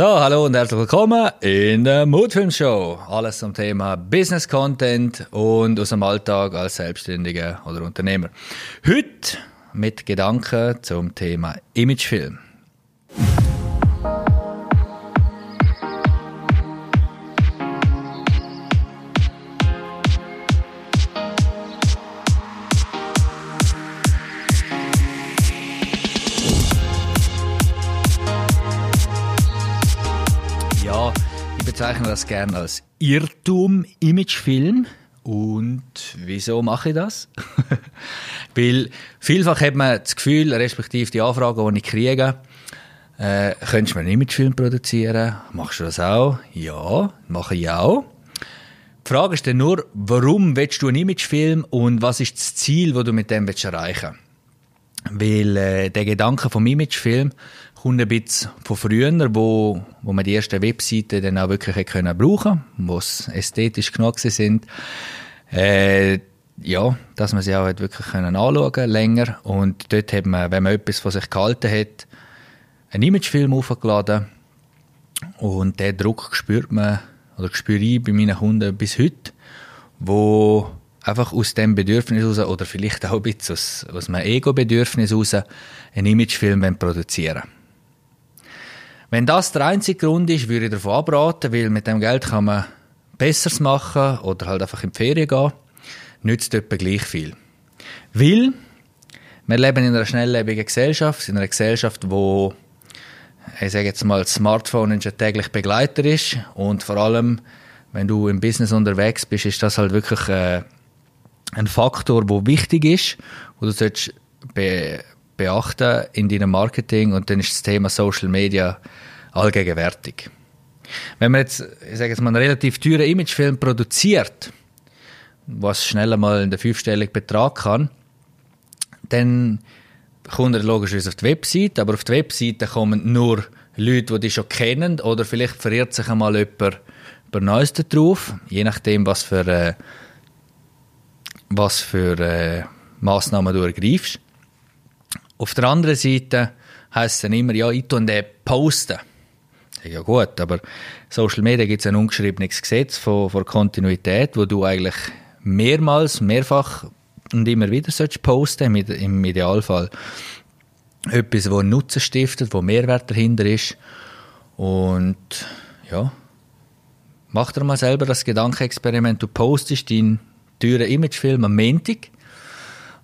So, hallo und herzlich willkommen in der Moodfilm Show. Alles zum Thema Business Content und aus dem Alltag als Selbstständiger oder Unternehmer. Heute mit Gedanken zum Thema Imagefilm. Bezeichne das gerne als Irrtum-Imagefilm. Und wieso mache ich das? Weil vielfach hat man das Gefühl, respektive die Anfragen, die ich kriege, äh, könntest du mir einen Imagefilm produzieren? Machst du das auch? Ja, mache ich auch. Die Frage ist dann nur, warum willst du einen Imagefilm und was ist das Ziel, das du mit dem willst erreichen Weil äh, der Gedanke vom Imagefilm kommt ein bisschen von früher, wo, wo man die ersten Webseiten dann auch wirklich können brauchen wo sie ästhetisch genug sind. Äh, ja, dass man sie auch wirklich können anschauen länger. Und dort hat man, wenn man etwas von sich gehalten hat, einen Imagefilm aufgeladen. Und den Druck spürt man, oder spüre ich bei meinen Kunden bis heute, wo einfach aus dem Bedürfnis heraus, oder vielleicht auch ein bisschen aus, aus einem Ego-Bedürfnis heraus, einen Imagefilm produzieren. Wenn das der einzige Grund ist, würde ich davon abraten, weil mit dem Geld kann man Besseres machen oder halt einfach in die Ferien gehen. Nützt etwa gleich viel. Weil wir leben in einer schnelllebigen Gesellschaft, in einer Gesellschaft, wo ich sage jetzt mal, das Smartphone ein täglich Begleiter ist. Und vor allem, wenn du im Business unterwegs bist, ist das halt wirklich äh, ein Faktor, wo wichtig ist, wo du solltest be beachten in deinem Marketing und dann ist das Thema Social Media allgegenwärtig. Wenn man jetzt, ich sage jetzt mal, einen relativ teuren Imagefilm produziert, was schnell einmal in den fünfstelligen Betrag kann, dann kommt er logischerweise auf die Website, aber auf die Webseite kommen nur Leute, die dich schon kennen, oder vielleicht verirrt sich einmal jemand, jemand Neues drauf, je nachdem, was für, äh, was für äh, Massnahmen du ergreifst. Auf der anderen Seite heisst es dann immer, ja, ich tue den posten. Ja gut, aber Social Media gibt es ein ungeschriebenes Gesetz von, von Kontinuität, wo du eigentlich mehrmals, mehrfach und immer wieder solltest posten, im Idealfall etwas, wo Nutzen stiftet, wo Mehrwert dahinter ist. Und ja, mach dir mal selber das Gedankenexperiment. Du postest deinen teuren Imagefilm am Montag.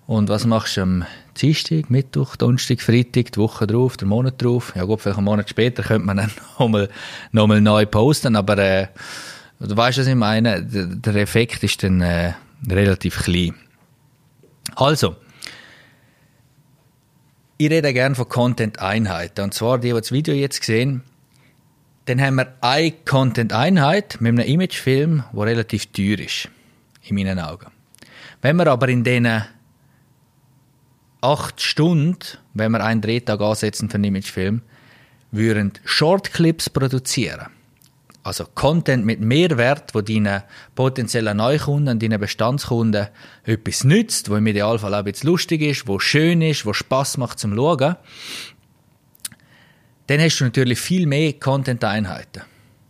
Und was machst du am Dienstag, Mittwoch, Donnerstag, Freitag, die Woche drauf, der Monat drauf? Ja gut, vielleicht einen Monat später könnte man dann nochmal noch mal neu posten, aber äh, Du weißt, was ich meine? Der Effekt ist dann äh, relativ klein. Also, ich rede gerne von Content-Einheiten. Und zwar, die, die das Video jetzt sehen, dann haben wir eine Content-Einheit mit einem Imagefilm, der relativ teuer ist. In meinen Augen. Wenn wir aber in diesen acht Stunden, wenn wir einen Drehtag ansetzen für einen Imagefilm, würden Shortclips produzieren also Content mit Mehrwert, wo deinen potenziellen Neukunden, deinen Bestandskunden etwas nützt, wo im Idealfall auch bisschen lustig ist, wo schön ist, wo Spaß macht zum Schauen, dann hast du natürlich viel mehr Content-Einheiten.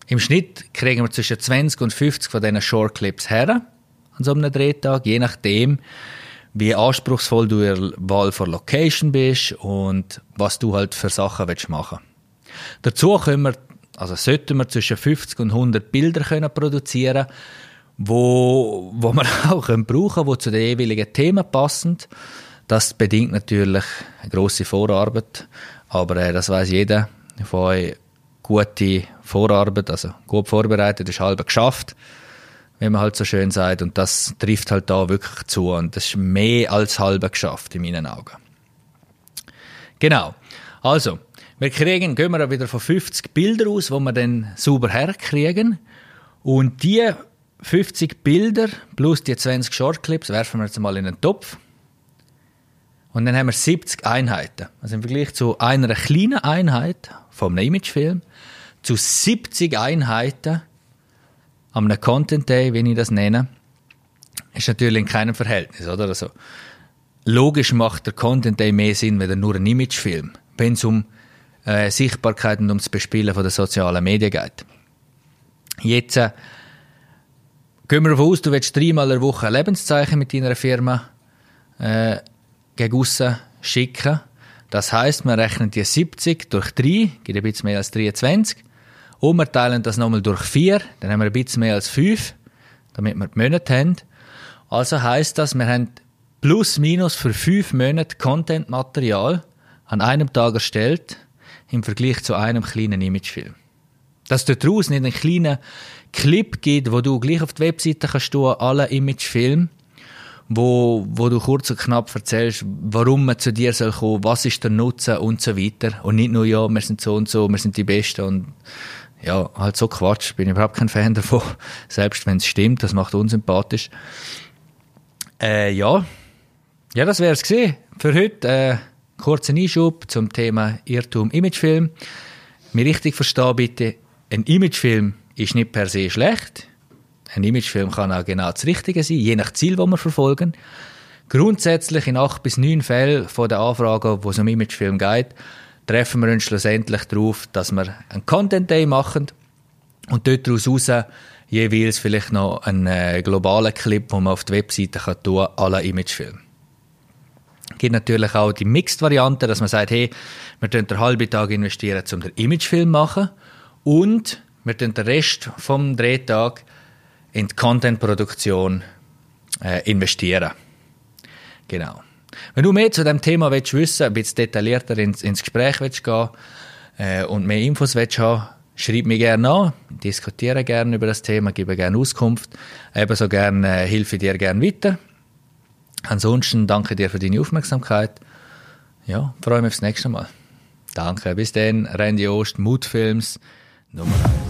Im Schnitt kriegen wir zwischen 20 und 50 von diesen Short-Clips her an so einem Drehtag, je nachdem, wie anspruchsvoll du in Wahl von Location bist und was du halt für Sachen willst machen. Dazu können wir also sollten wir zwischen 50 und 100 Bilder können produzieren wo, wo wir auch können brauchen können, die zu den jeweiligen Themen passen. Das bedingt natürlich eine grosse Vorarbeit, aber äh, das weiß jeder von euch. Gute Vorarbeit, also gut vorbereitet, ist halb geschafft, wie man halt so schön sagt. Und das trifft halt da wirklich zu. Und das ist mehr als halb geschafft in meinen Augen. Genau. Also, wir kriegen, gehen wir wieder von 50 Bildern aus, wo wir dann sauber herkriegen. Und die 50 Bilder plus die 20 Shortclips werfen wir jetzt mal in den Topf. Und dann haben wir 70 Einheiten. Also im Vergleich zu einer kleinen Einheit vom Imagefilm zu 70 Einheiten am Content Day, wie ich das nenne, ist natürlich in keinem Verhältnis, oder? Also, logisch macht der Content Day mehr Sinn, wenn nur ein Imagefilm. Wenn es um äh, Sichtbarkeit und ums Bespielen von den sozialen Medien geht. Jetzt äh, gehen wir davon aus, du willst dreimal in der Woche ein Lebenszeichen mit deiner Firma äh, gegen aussen schicken. Das heißt, wir rechnen die 70 durch 3, gibt ein bisschen mehr als 23. Und wir teilen das nochmal durch 4, dann haben wir ein bisschen mehr als 5, damit wir die Monate haben. Also heißt das, wir haben plus minus für 5 Monate Content-Material an einem Tag erstellt, im Vergleich zu einem kleinen Imagefilm. Dass draussen nicht einen kleinen Clip gibt, wo du gleich auf die Webseite kannst tun, alle Imagefilme, wo, wo du kurz und knapp erzählst, warum man zu dir soll kommen, was ist der Nutzen und so weiter. Und nicht nur, ja, wir sind so und so, wir sind die Besten und ja, halt so Quatsch. Bin ich überhaupt kein Fan davon. Selbst wenn es stimmt, das macht unsympathisch. Äh, ja. Ja, das wäre es für heute. Äh, kurzen Einschub zum Thema Irrtum Imagefilm. Mir richtig verstehen bitte, ein Imagefilm ist nicht per se schlecht. Ein Imagefilm kann auch genau das Richtige sein, je nach Ziel, das wir verfolgen. Grundsätzlich in acht bis neun Fällen von der Anfragen, wo es um Imagefilm geht, treffen wir uns schlussendlich darauf, dass wir einen Content Day machen und dort daraus raus jeweils vielleicht noch einen äh, globalen Clip, den man auf die Webseite kann tun kann, à la Imagefilm. Es gibt natürlich auch die Mixed-Variante, dass man sagt, hey, wir investieren den halben Tag investieren, um den Imagefilm zu machen und wir den Rest vom Drehtag in die Contentproduktion äh, investieren. Genau. Wenn du mehr zu dem Thema willst wissen, ein bisschen detaillierter ins, ins Gespräch willst gehen äh, und mehr Infos willst haben, schreib mir gerne an, diskutiere gerne über das Thema, gebe gerne Auskunft, ebenso gerne äh, hilfe dir gerne weiter. Ansonsten danke dir für deine Aufmerksamkeit. Ja, freue mich aufs nächste Mal. Danke, bis dann, Randy Ost, Mutfilms, Nummer 1.